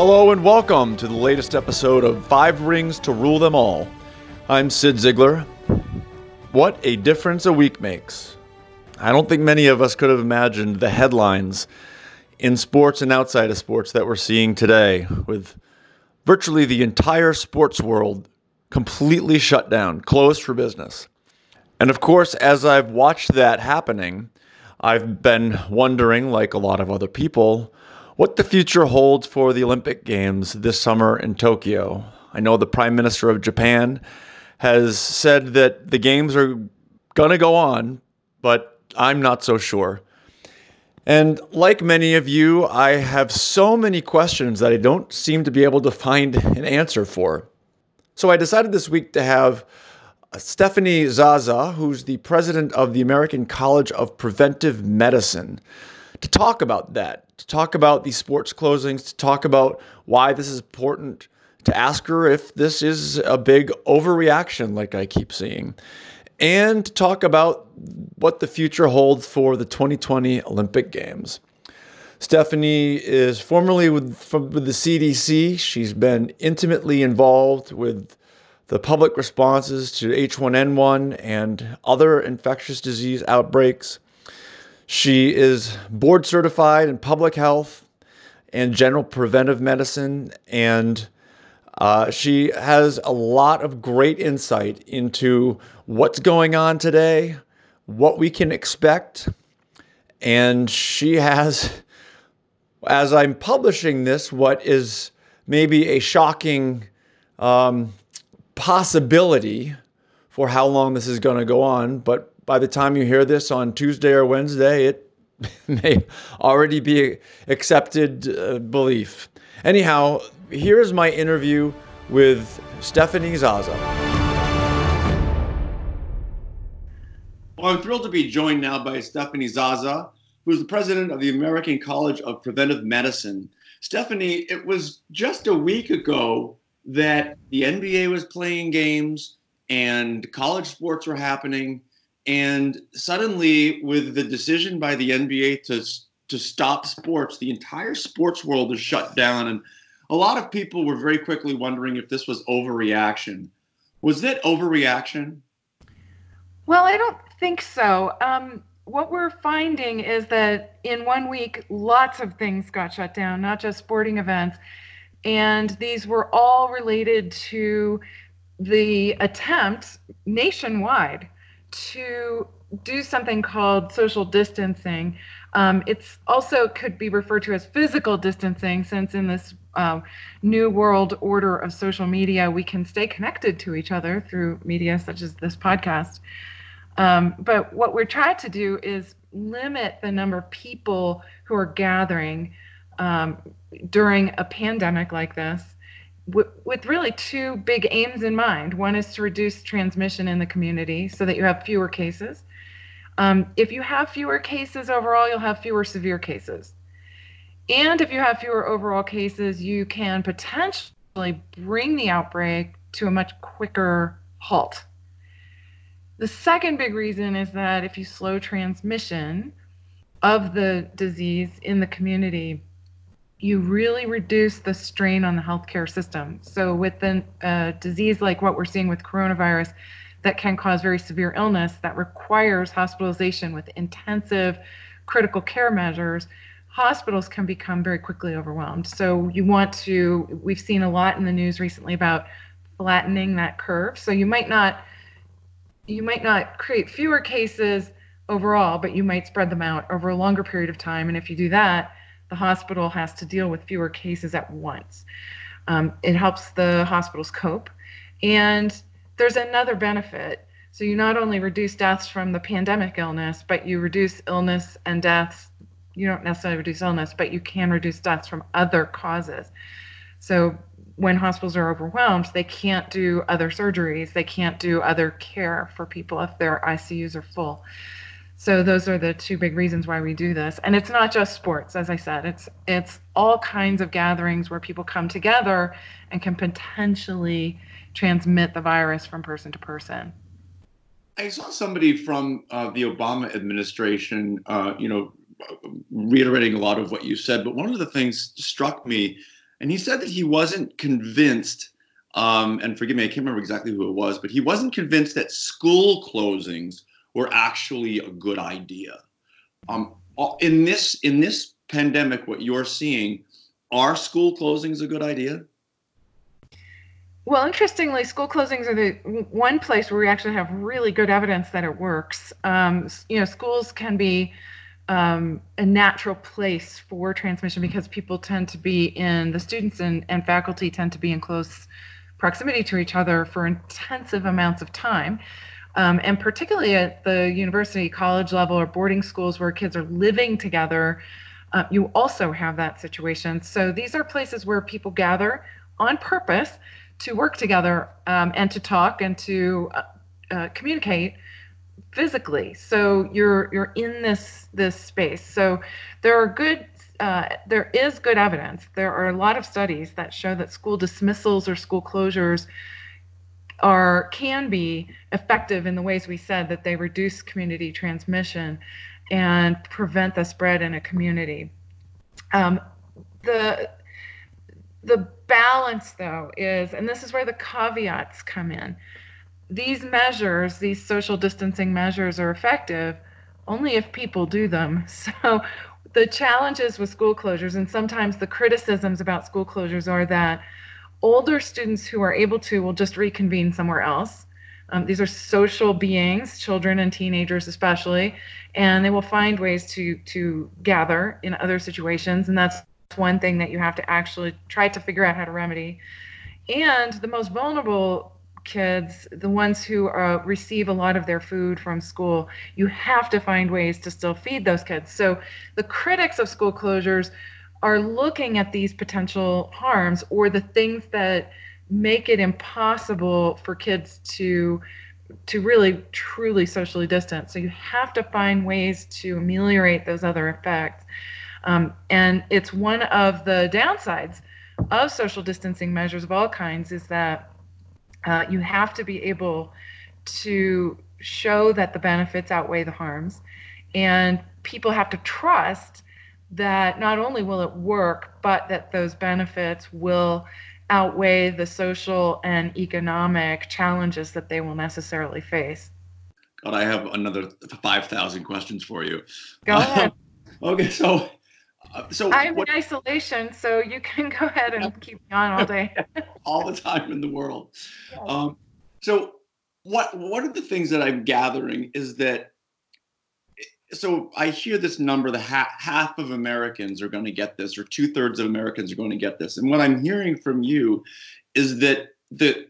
Hello and welcome to the latest episode of Five Rings to Rule Them All. I'm Cyd Zeigler. What a difference a week makes. I don't think many of us could have imagined the headlines in sports and outside of sports that we're seeing today, with virtually the entire sports world completely shut down, closed for business. And of course, as I've watched that happening, I've been wondering, like a lot of other people, what the future holds for the Olympic Games this summer in Tokyo. I know the Prime Minister of Japan has said that the Games are going to go on, but I'm not so sure. And like many of you, I have so many questions that I don't seem to be able to find an answer for. So I decided this week to have Stephanie Zaza, who's the president of the American College of Preventive Medicine, to talk about that, to talk about these sports closings, to talk about why this is important, to ask her if this is a big overreaction, like I keep seeing, and to talk about what the future holds for the 2020 Olympic Games. Stephanie is formerly with, from, with the CDC. She's been intimately involved with the public responses to H1N1 and other infectious disease outbreaks. She is board certified in public health and general preventive medicine, and uh, she has a lot of great insight into what's going on today, what we can expect, and she has, as I'm publishing this, what is maybe a shocking um, possibility for how long this is going to go on, but by the time you hear this on Tuesday or Wednesday, it may already be accepted uh, belief. Anyhow, here's my interview with Stephanie Zaza. Well, I'm thrilled to be joined now by Stephanie Zaza, who's the president of the American College of Preventive Medicine. Stephanie, it was just a week ago that the NBA was playing games and college sports were happening and suddenly, with the decision by the NBA to to stop sports, the entire sports world is shut down, and a lot of people were very quickly wondering if this was overreaction. Was it overreaction? Well, I don't think so. Um, what we're finding is that in one week, lots of things got shut down, not just sporting events. And these were all related to the attempt nationwide to do something called social distancing. Um, it's also could be referred to as physical distancing, since in this uh, new world order of social media, we can stay connected to each other through media such as this podcast. Um, but what we're trying to do is limit the number of people who are gathering um, during a pandemic like this with really two big aims in mind. One is to reduce transmission in the community so that you have fewer cases. Um, if you have fewer cases overall, you'll have fewer severe cases. And if you have fewer overall cases, you can potentially bring the outbreak to a much quicker halt. The second big reason is that if you slow transmission of the disease in the community, you really reduce the strain on the healthcare system. So, with a uh, disease like what we're seeing with coronavirus, that can cause very severe illness that requires hospitalization with intensive critical care measures, hospitals can become very quickly overwhelmed. So, you want to, we've seen a lot in the news recently about flattening that curve. So, you might not. You might not create fewer cases overall, but you might spread them out over a longer period of time. And if you do that, the hospital has to deal with fewer cases at once. Um, it helps the hospitals cope. And there's another benefit. So you not only reduce deaths from the pandemic illness, but you reduce illness and deaths. You don't necessarily reduce illness, but you can reduce deaths from other causes. So when hospitals are overwhelmed, they can't do other surgeries, they can't do other care for people if their ICUs are full. So those are the two big reasons why we do this. And it's not just sports, as I said. It's it's all kinds of gatherings where people come together and can potentially transmit the virus from person to person. I saw somebody from uh, the Obama administration, uh, you know, reiterating a lot of what you said. But one of the things struck me and he said that he wasn't convinced. Um, and forgive me, I can't remember exactly who it was, but he wasn't convinced that school closings were actually a good idea. Um, in this in this pandemic, what you're seeing, are school closings a good idea? Well, interestingly, school closings are the one place where we actually have really good evidence that it works. Um, you know, schools can be um, a natural place for transmission because people tend to be in the students and, and faculty tend to be in close proximity to each other for intensive amounts of time. Um, and particularly at the university, college level, or boarding schools where kids are living together, uh, you also have that situation. So these are places where people gather on purpose to work together um, and to talk and to uh, uh, communicate physically. So you're you're in this this space. So there are good uh, there is good evidence. There are a lot of studies that show that school dismissals or school closures are can be effective in the ways we said that they reduce community transmission and prevent the spread in a community. Um, the the balance, though, is, and this is where the caveats come in. These measures, these social distancing measures, are effective only if people do them. So the challenges with school closures, and sometimes the criticisms about school closures, are that older students who are able to will just reconvene somewhere else. Um, these are social beings, children and teenagers especially, and they will find ways to to gather in other situations, and that's one thing that you have to actually try to figure out how to remedy. And the most vulnerable kids, the ones who uh, receive a lot of their food from school, you have to find ways to still feed those kids. So the critics of school closures are looking at these potential harms or the things that make it impossible for kids to to really truly socially distance. So you have to find ways to ameliorate those other effects. Um, and it's one of the downsides of social distancing measures of all kinds is that uh, you have to be able to show that the benefits outweigh the harms. And people have to trust that not only will it work, but that those benefits will outweigh the social and economic challenges that they will necessarily face. God, I have another 5,000 questions for you. Go ahead. okay, so uh, so I'm what, in isolation, so you can go ahead and keep me on all day. all the time in the world. Um, so what one of the things that I'm gathering is that so I hear this number: the half, half of Americans are going to get this, or two thirds of Americans are going to get this. And what I'm hearing from you is that that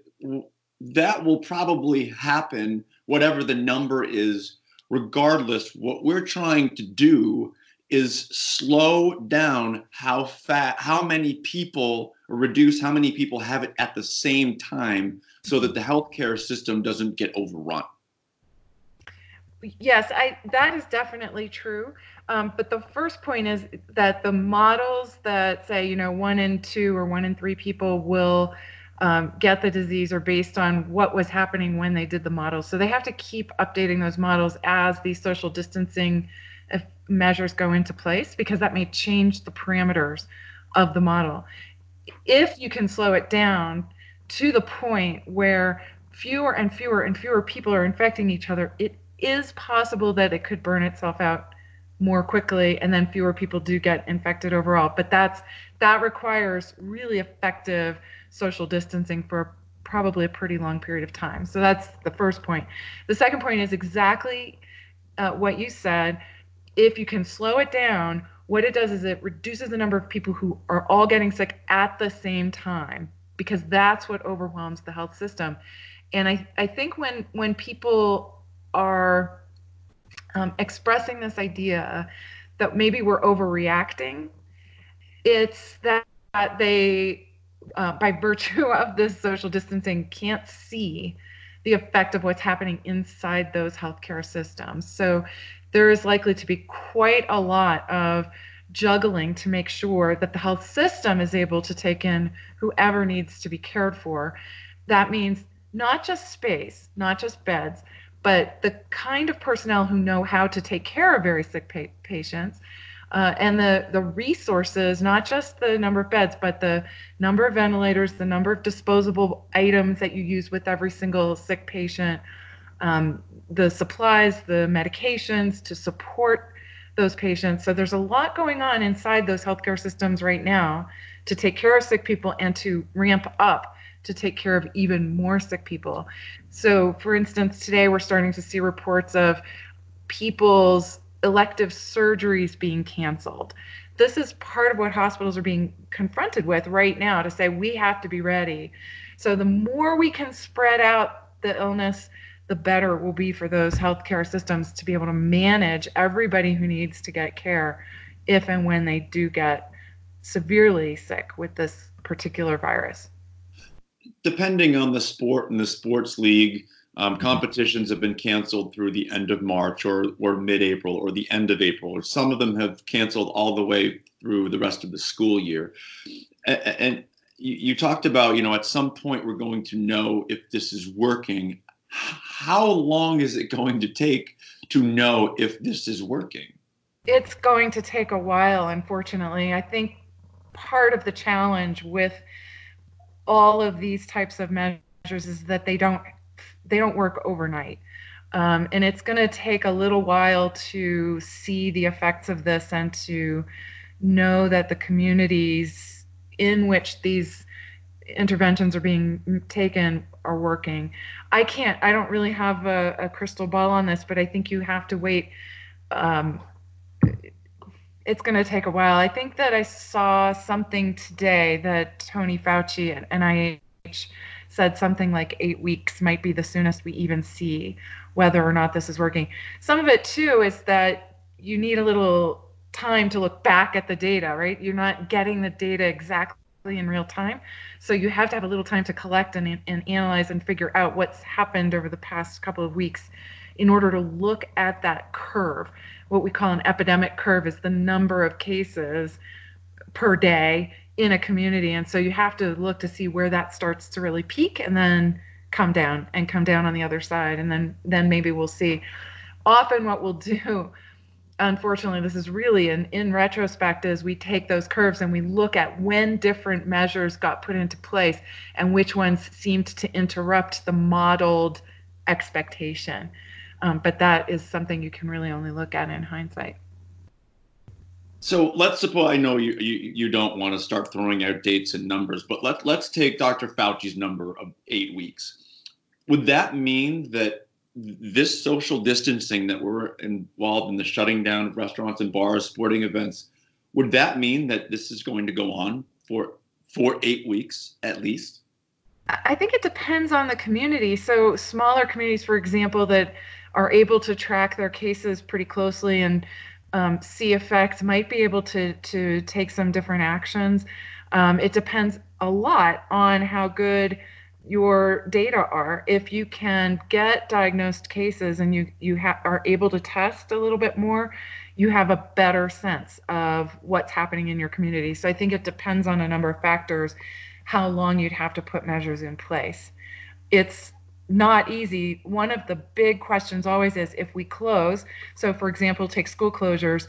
that will probably happen, whatever the number is, regardless. What we're trying to do is slow down how fat how many people reduce how many people have it at the same time so that the healthcare system doesn't get overrun yes i that is definitely true um, but the first point is that the models that say you know one in two or one in three people will um, get the disease are based on what was happening when they did the models so they have to keep updating those models as these social distancing measures go into place because that may change the parameters of the model. If you can slow it down to the point where fewer and fewer and fewer people are infecting each other, it is possible that it could burn itself out more quickly and then fewer people do get infected overall but that's that requires really effective social distancing for probably a pretty long period of time. So that's the first point. The second point is exactly uh, what you said. If you can slow it down, what it does is it reduces the number of people who are all getting sick at the same time because that's what overwhelms the health system. And I, I think when when people are um, expressing this idea that maybe we're overreacting, it's that they, uh, by virtue of this social distancing, can't see the effect of what's happening inside those healthcare systems. So there is likely to be quite a lot of juggling to make sure that the health system is able to take in whoever needs to be cared for. That means not just space, not just beds, but the kind of personnel who know how to take care of very sick pa- patients, Uh, and the, the resources, not just the number of beds, but the number of ventilators, the number of disposable items that you use with every single sick patient, um, the supplies, the medications to support those patients. So there's a lot going on inside those healthcare systems right now to take care of sick people and to ramp up to take care of even more sick people. So, for instance, today we're starting to see reports of people's elective surgeries being canceled. This is part of what hospitals are being confronted with right now to say we have to be ready. So, the more we can spread out the illness, the better it will be for those healthcare systems to be able to manage everybody who needs to get care if and when they do get severely sick with this particular virus. Depending on the sport and the sports league, um, competitions have been canceled through the end of March or, or mid April or the end of April, or some of them have canceled all the way through the rest of the school year. And, and you, you talked about, you know, at some point we're going to know if this is working how long is it going to take to know if this is working? It's going to take a while, unfortunately. I think part of the challenge with all of these types of measures is that they don't they don't work overnight. Um, and it's going to take a little while to see the effects of this and to know that the communities in which these interventions are being taken are working. I can't, I don't really have a, a crystal ball on this, but I think you have to wait. Um, it's going to take a while. I think that I saw something today that Tony Fauci at NIH said something like eight weeks might be the soonest we even see whether or not this is working. Some of it too is that you need a little time to look back at the data, right? You're not getting the data exactly in real time. So you have to have a little time to collect and, and analyze and figure out what's happened over the past couple of weeks in order to look at that curve. What we call an epidemic curve is the number of cases per day in a community. And so you have to look to see where that starts to really peak and then come down and come down on the other side. And then then maybe we'll see. Often what we'll do unfortunately this is really an in retrospect as we take those curves and we look at when different measures got put into place and which ones seemed to interrupt the modeled expectation um, but that is something you can really only look at in hindsight so let's suppose I know you, you you don't want to start throwing out dates and numbers, but let let's take Dr. Fauci's number of eight weeks. Would that mean that this social distancing that we're involved in the shutting down of restaurants and bars, sporting events, would that mean that this is going to go on for for eight weeks at least? I think it depends on the community. So smaller communities, for example, that are able to track their cases pretty closely and um, see effects might be able to to take some different actions. Um, it depends a lot on how good your data are. If you can get diagnosed cases and you you ha- are able to test a little bit more you have a better sense of what's happening in your community. So i think it depends on a number of factors how long you'd have to put measures in place. It's not easy one of the big questions always is if we close so for example take school closures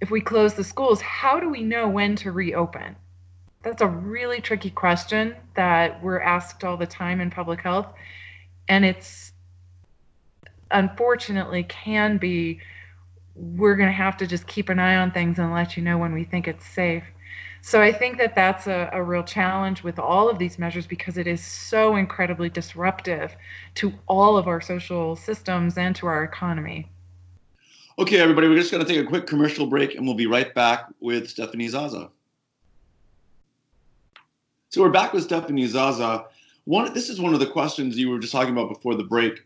if we close the schools how do we know when to reopen that's a really tricky question that we're asked all the time in public health. And it's unfortunately can be we're going to have to just keep an eye on things and let you know when we think it's safe. So I think that that's a, a real challenge with all of these measures because it is so incredibly disruptive to all of our social systems and to our economy. Okay, everybody, we're just going to take a quick commercial break and we'll be right back with Stephanie Zaza. So we're back with Stephanie Zaza. One, this is one of the questions you were just talking about before the break.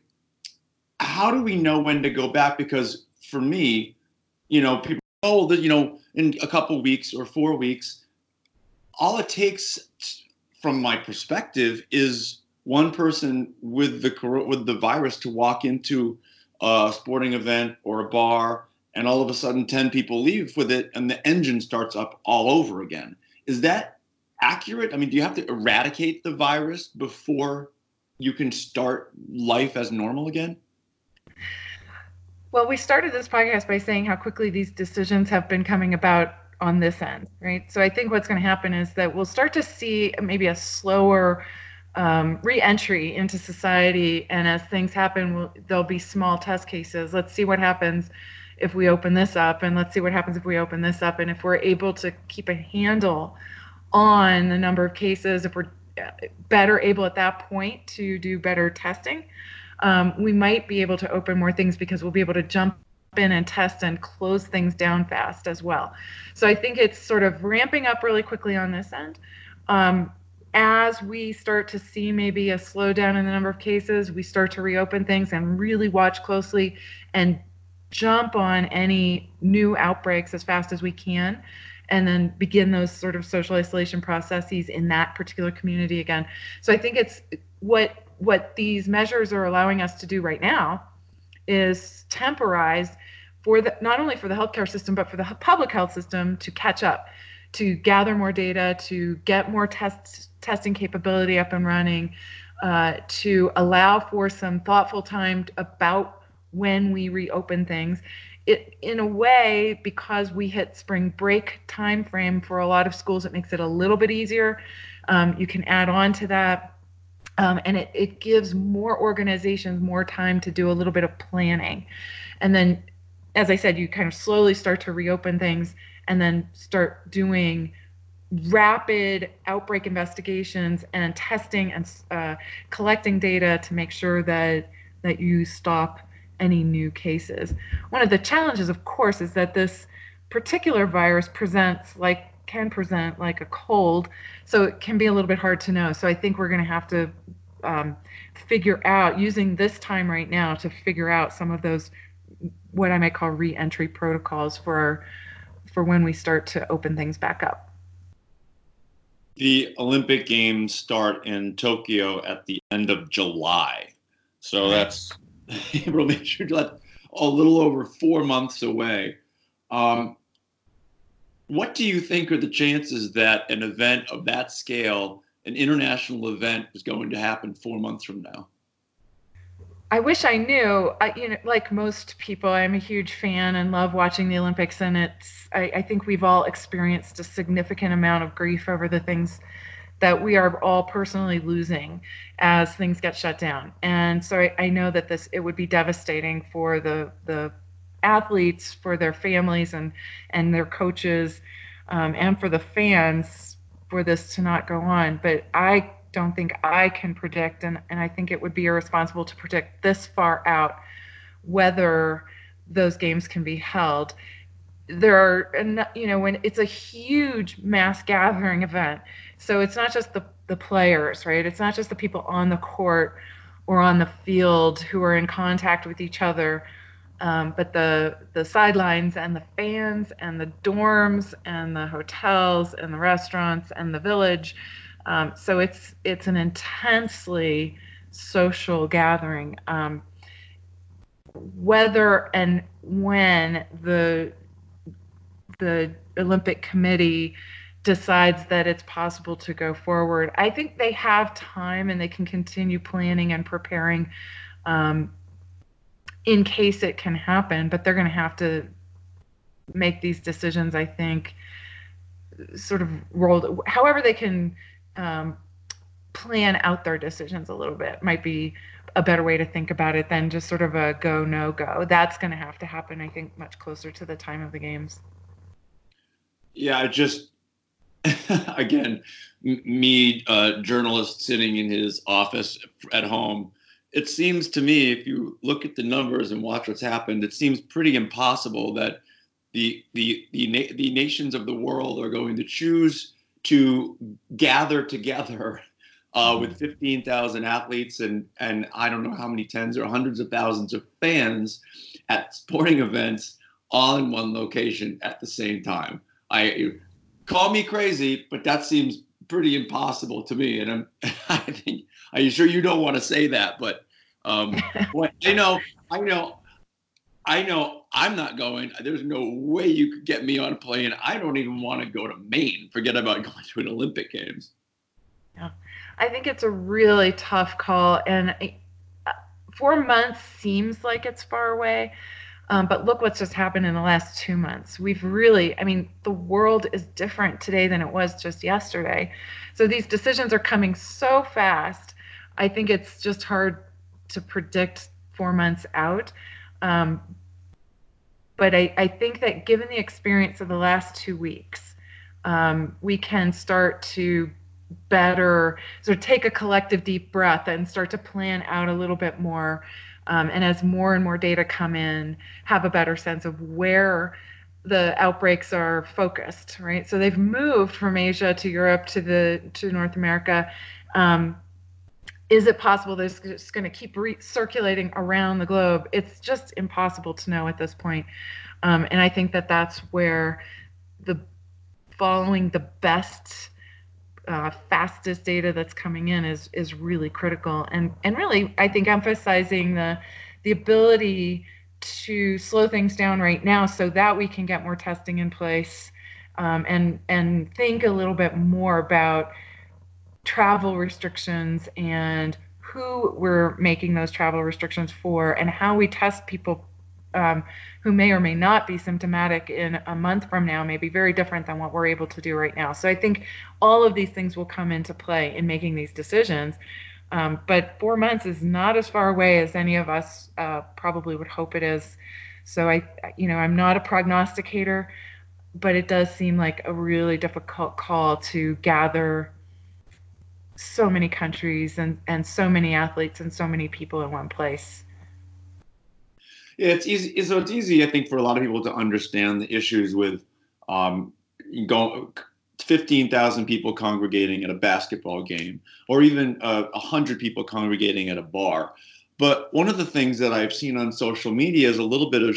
How do we know when to go back? Because for me, you know, people, oh, you know, in a couple weeks or four weeks, all it takes, from my perspective, is one person with the with the virus to walk into a sporting event or a bar, and all of a sudden, ten people leave with it, and the engine starts up all over again. Is that accurate? I mean, do you have to eradicate the virus before you can start life as normal again? Well, we started this podcast by saying how quickly these decisions have been coming about on this end, right? So I think what's going to happen is that we'll start to see maybe a slower um, re-entry into society, and as things happen, we'll, there'll be small test cases. Let's see what happens if we open this up, and let's see what happens if we open this up, and if we're able to keep a handle on the number of cases, if we're uh, better able at that point to do better testing um, we might be able to open more things because we'll be able to jump in and test and close things down fast as well. So I think it's sort of ramping up really quickly on this end. Um, as we start to see maybe a slowdown in the number of cases, we start to reopen things and really watch closely and jump on any new outbreaks as fast as we can and then begin those sort of social isolation processes in that particular community again. So I think it's what what these measures are allowing us to do right now is temporize for the not only for the healthcare system but for the public health system to catch up to gather more data to get more test testing capability up and running uh, to allow for some thoughtful time about when we reopen things. It, in a way because we hit spring break time frame for a lot of schools it makes it a little bit easier. Um, you can add on to that. Um, and it, it gives more organizations more time to do a little bit of planning. And then, as I said, you kind of slowly start to reopen things and then start doing rapid outbreak investigations and testing and uh, collecting data to make sure that that you stop any new cases. One of the challenges, of course, is that this particular virus presents like can present like a cold, so it can be a little bit hard to know. So I think we're going to have to um, figure out using this time right now to figure out some of those what I might call re-entry protocols for for when we start to open things back up. The Olympic Games start in Tokyo at the end of July, so that's April, May, June, July, a little over four months away. Um, what do you think are the chances that an event of that scale, an international event, is going to happen four months from now? I wish I knew. I, you know, like most people, I'm a huge fan and love watching the Olympics, and it's. I, I think we've all experienced a significant amount of grief over the things that we are all personally losing as things get shut down. And so I, I know that this it would be devastating for the the athletes, for their families and and their coaches, um, and for the fans for this to not go on. But I don't think I can predict, and, and I think it would be irresponsible to predict this far out whether those games can be held. There are, you know, when it's a huge mass gathering event, so it's not just the, the players, right? It's not just the people on the court or on the field who are in contact with each other um, but the the sidelines and the fans and the dorms and the hotels and the restaurants and the village. Um, so it's it's an intensely social gathering. Um, whether and when the the Olympic Committee decides that it's possible to go forward, I think they have time and they can continue planning and preparing um, in case it can happen, but they're going to have to make these decisions, I think, sort of rolled, however they can um, plan out their decisions a little bit might be a better way to think about it than just sort of a go, no go. That's going to have to happen, I think, much closer to the time of the games. Yeah, just again, me, uh, journalist sitting in his office at home, it seems to me, if you look at the numbers and watch what's happened, it seems pretty impossible that the the the, na- the nations of the world are going to choose to gather together uh, with mm-hmm. 15,000 athletes and and I don't know how many tens or hundreds of thousands of fans at sporting events all in one location at the same time. I call me crazy, but that seems pretty impossible to me. And I'm, I think are you sure you don't want to say that? But um, well, I know, I know, I know I'm not going. There's no way you could get me on a plane. I don't even want to go to Maine. Forget about going to an Olympic Games. Yeah, I think it's a really tough call, and uh, four months seems like it's far away. Um, but look what's just happened in the last two months. We've really, I mean, the world is different today than it was just yesterday. So these decisions are coming so fast. I think it's just hard to predict four months out. Um, but I, I think that given the experience of the last two weeks, um, we can start to better sort of take a collective deep breath and start to plan out a little bit more. Um, and as more and more data come in, have a better sense of where the outbreaks are focused, right? So they've moved from Asia to Europe to the to North America. Um, is it possible it's just going to keep circulating around the globe? It's just impossible to know at this point. Um, and I think that that's where the following the best, uh, fastest data that's coming in is is really critical. And and really, I think emphasizing the the ability to slow things down right now so that we can get more testing in place um, and and think a little bit more about travel restrictions and who we're making those travel restrictions for and how we test people um, who may or may not be symptomatic in a month from now may be very different than what we're able to do right now. So I think all of these things will come into play in making these decisions. Um, but four months is not as far away as any of us uh, probably would hope it is. So I, you know, I'm not a prognosticator, but it does seem like a really difficult call to gather so many countries and, and so many athletes and so many people in one place. Yeah, it's easy. So it's easy, I think, for a lot of people to understand the issues with um, going 15,000 people congregating at a basketball game, or even uh, 100 people congregating at a bar. But one of the things that I've seen on social media is a little bit of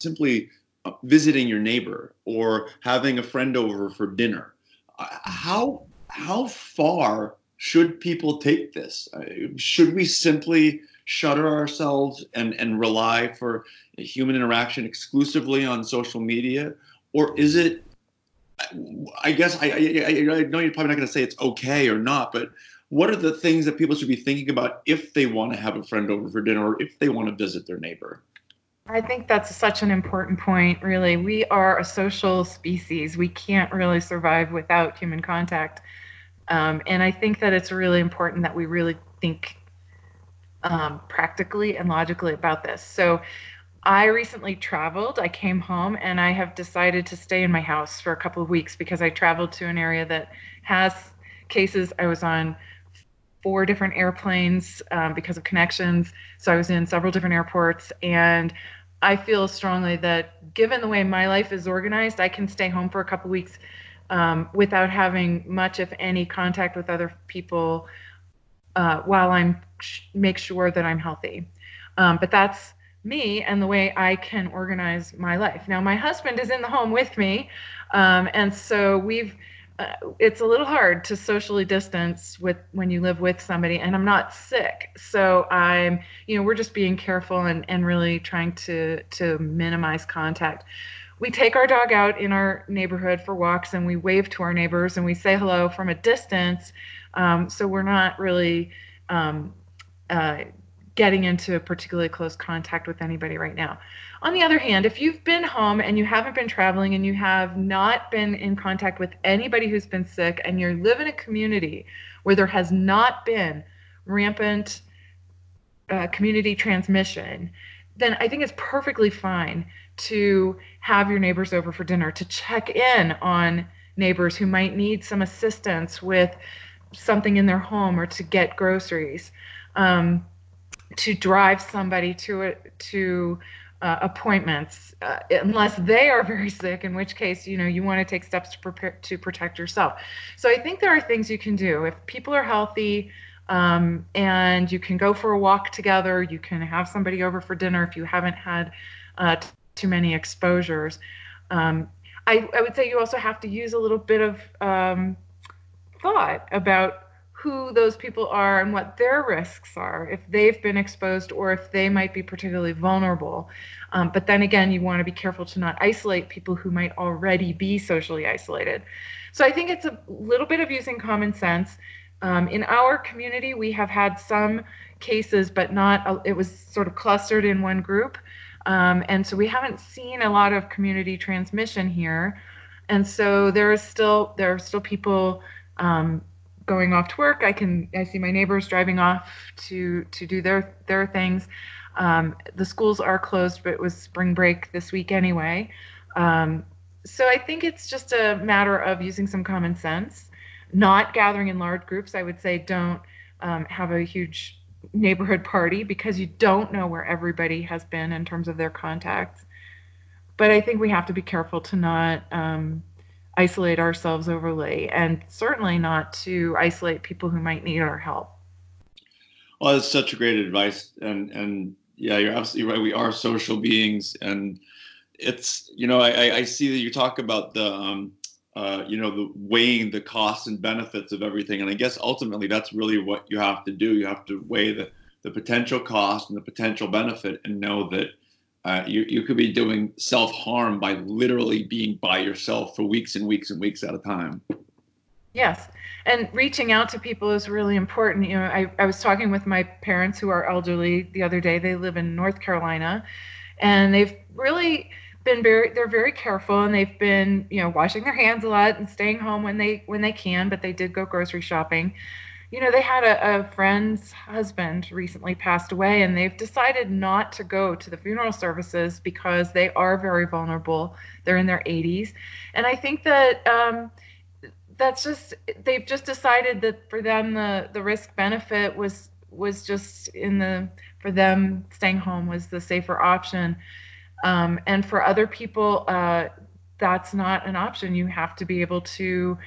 simply uh, visiting your neighbor or having a friend over for dinner. Uh, how how far should people take this? Uh, should we simply shutter ourselves and, and rely for human interaction exclusively on social media? Or is it, I guess, I, I, I know you're probably not going to say it's okay or not, but what are the things that people should be thinking about if they want to have a friend over for dinner or if they want to visit their neighbor? I think that's such an important point, really. We are a social species. We can't really survive without human contact. Um, and I think that it's really important that we really think um, practically and logically about this. So I recently traveled. I came home and I have decided to stay in my house for a couple of weeks because I traveled to an area that has cases. I was on four different airplanes um, because of connections. So I was in several different airports. And I feel strongly that given the way my life is organized, I can stay home for a couple weeks um, without having much, if any, contact with other people uh, while I'm sh- make sure that I'm healthy. Um, but that's me and the way I can organize my life. Now, my husband is in the home with me, um, and so we've. Uh, it's a little hard to socially distance with when you live with somebody and i'm not sick so i'm you know we're just being careful and, and really trying to to minimize contact we take our dog out in our neighborhood for walks and we wave to our neighbors and we say hello from a distance. Um, so we're not really um, uh, getting into particularly close contact with anybody right now. On the other hand, if you've been home and you haven't been traveling and you have not been in contact with anybody who's been sick and you live in a community where there has not been rampant uh, community transmission, then I think it's perfectly fine to have your neighbors over for dinner, to check in on neighbors who might need some assistance with something in their home or to get groceries, um, to drive somebody to it to uh, appointments, uh, unless they are very sick, in which case you know you want to take steps to prepare to protect yourself. So I think there are things you can do if people are healthy. Um, and you can go for a walk together. You can have somebody over for dinner if you haven't had uh, too many exposures. Um, I, I, would say you also have to use a little bit of um, thought about who those people are and what their risks are if they've been exposed or if they might be particularly vulnerable. Um, but then again, you want to be careful to not isolate people who might already be socially isolated. So I think it's a little bit of using common sense. Um, in our community, we have had some cases, but not, it was sort of clustered in one group. Um, and so we haven't seen a lot of community transmission here. And so there is still there are still people um, going off to work. I can I see my neighbors driving off to to do their their things. Um, the schools are closed, but it was spring break this week anyway. Um, so I think it's just a matter of using some common sense, not gathering in large groups. I would say don't um, have a huge neighborhood party because you don't know where everybody has been in terms of their contacts. But I think we have to be careful to not um, isolate ourselves overly and certainly not to isolate people who might need our help. Well, that's such a great advice. And, and yeah, you're absolutely right. We are social beings. And it's, you know, I, I see that you talk about the, um, uh, you know, the weighing the costs and benefits of everything. And I guess ultimately that's really what you have to do. You have to weigh the, the potential cost and the potential benefit and know that uh, you, you could be doing self harm by literally being by yourself for weeks and weeks and weeks at a time. Yes. And reaching out to people is really important. You know, I, I was talking with my parents who are elderly the other day. They live in North Carolina and they've really been very they're very careful and they've been you know washing their hands a lot and staying home when they when they can but they did go grocery shopping you know they had a, a friend's husband recently passed away and they've decided not to go to the funeral services because they are very vulnerable. They're in their 80s and i think that um, that's just they've just decided that for them the the risk benefit was was just in the for them staying home was the safer option. Um, and for other people, uh, that's not an option. You have to be able to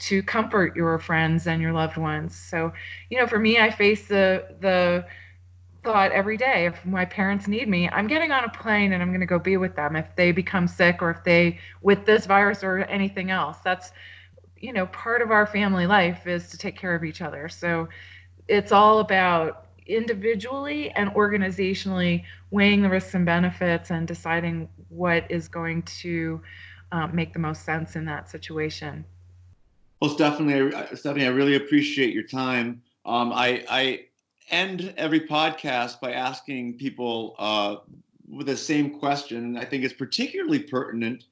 to comfort your friends and your loved ones. So, you know, for me, I face the the thought every day if my parents need me i'm getting on a plane and i'm going to go be with them if they become sick or if they with this virus or anything else that's you know part of our family life is to take care of each other so it's all about individually and organizationally weighing the risks and benefits and deciding what is going to um, make the most sense in that situation. Well, Stephanie, Stephanie, I really appreciate your time. Um, I, I, end every podcast by asking people uh, with the same question. I think it's particularly pertinent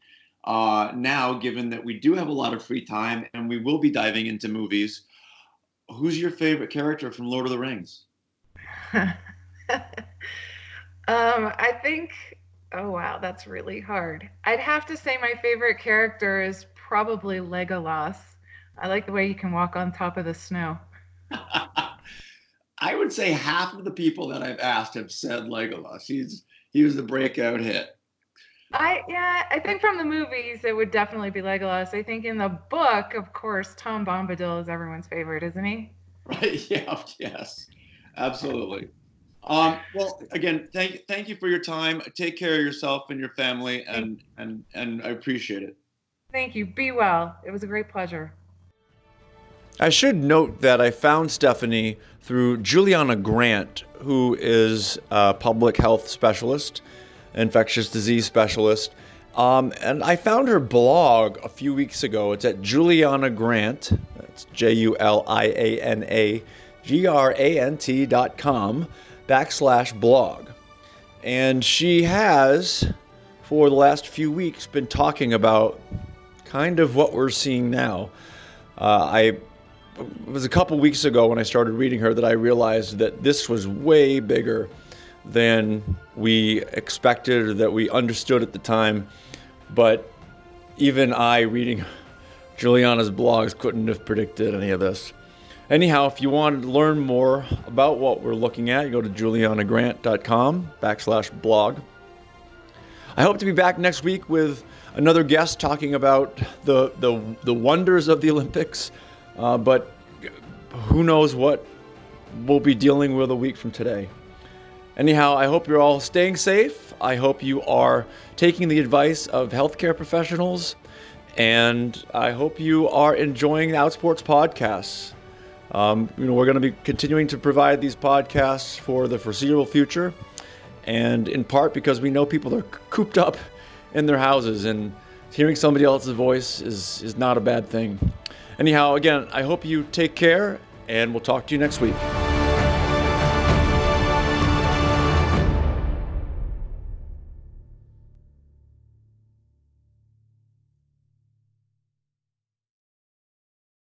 uh, now, given that we do have a lot of free time and we will be diving into movies. Who's your favorite character from Lord of the Rings? um, I think, oh wow, that's really hard. I'd have to say my favorite character is probably Legolas. I like the way you can walk on top of the snow. I would say half of the people that I've asked have said Legolas. He's he was the breakout hit. I yeah, I think from the movies it would definitely be Legolas. I think in the book, of course, Tom Bombadil is everyone's favorite, isn't he? Right. Yeah. Yes. Absolutely. Um, well, again, thank thank you for your time. Take care of yourself and your family, and and and I appreciate it. Thank you. Be well. It was a great pleasure. I should note that I found Stephanie through Juliana Grant, who is a public health specialist, infectious disease specialist. Um, and I found her blog a few weeks ago. It's at Juliana Grant. That's J U L I A N A grant.com backslash blog. And she has, for the last few weeks, been talking about kind of what we're seeing now. Uh, I it was a couple weeks ago when I started reading her that I realized that this was way bigger than we expected or that we understood at the time. But even I, reading Juliana's blogs, couldn't have predicted any of this. Anyhow, if you want to learn more about what we're looking at, go to julianagrant.com backslash blog. I hope to be back next week with another guest talking about the, the, the wonders of the Olympics, uh, but who knows what we'll be dealing with a week from today. Anyhow, I hope you're all staying safe. I hope you are taking the advice of healthcare professionals, and I hope you are enjoying the Outsports podcasts. Um, you know, we're going to be continuing to provide these podcasts for the foreseeable future, and in part because we know people are cooped up in their houses, and hearing somebody else's voice is is not a bad thing. Anyhow, again, I hope you take care, and we'll talk to you next week.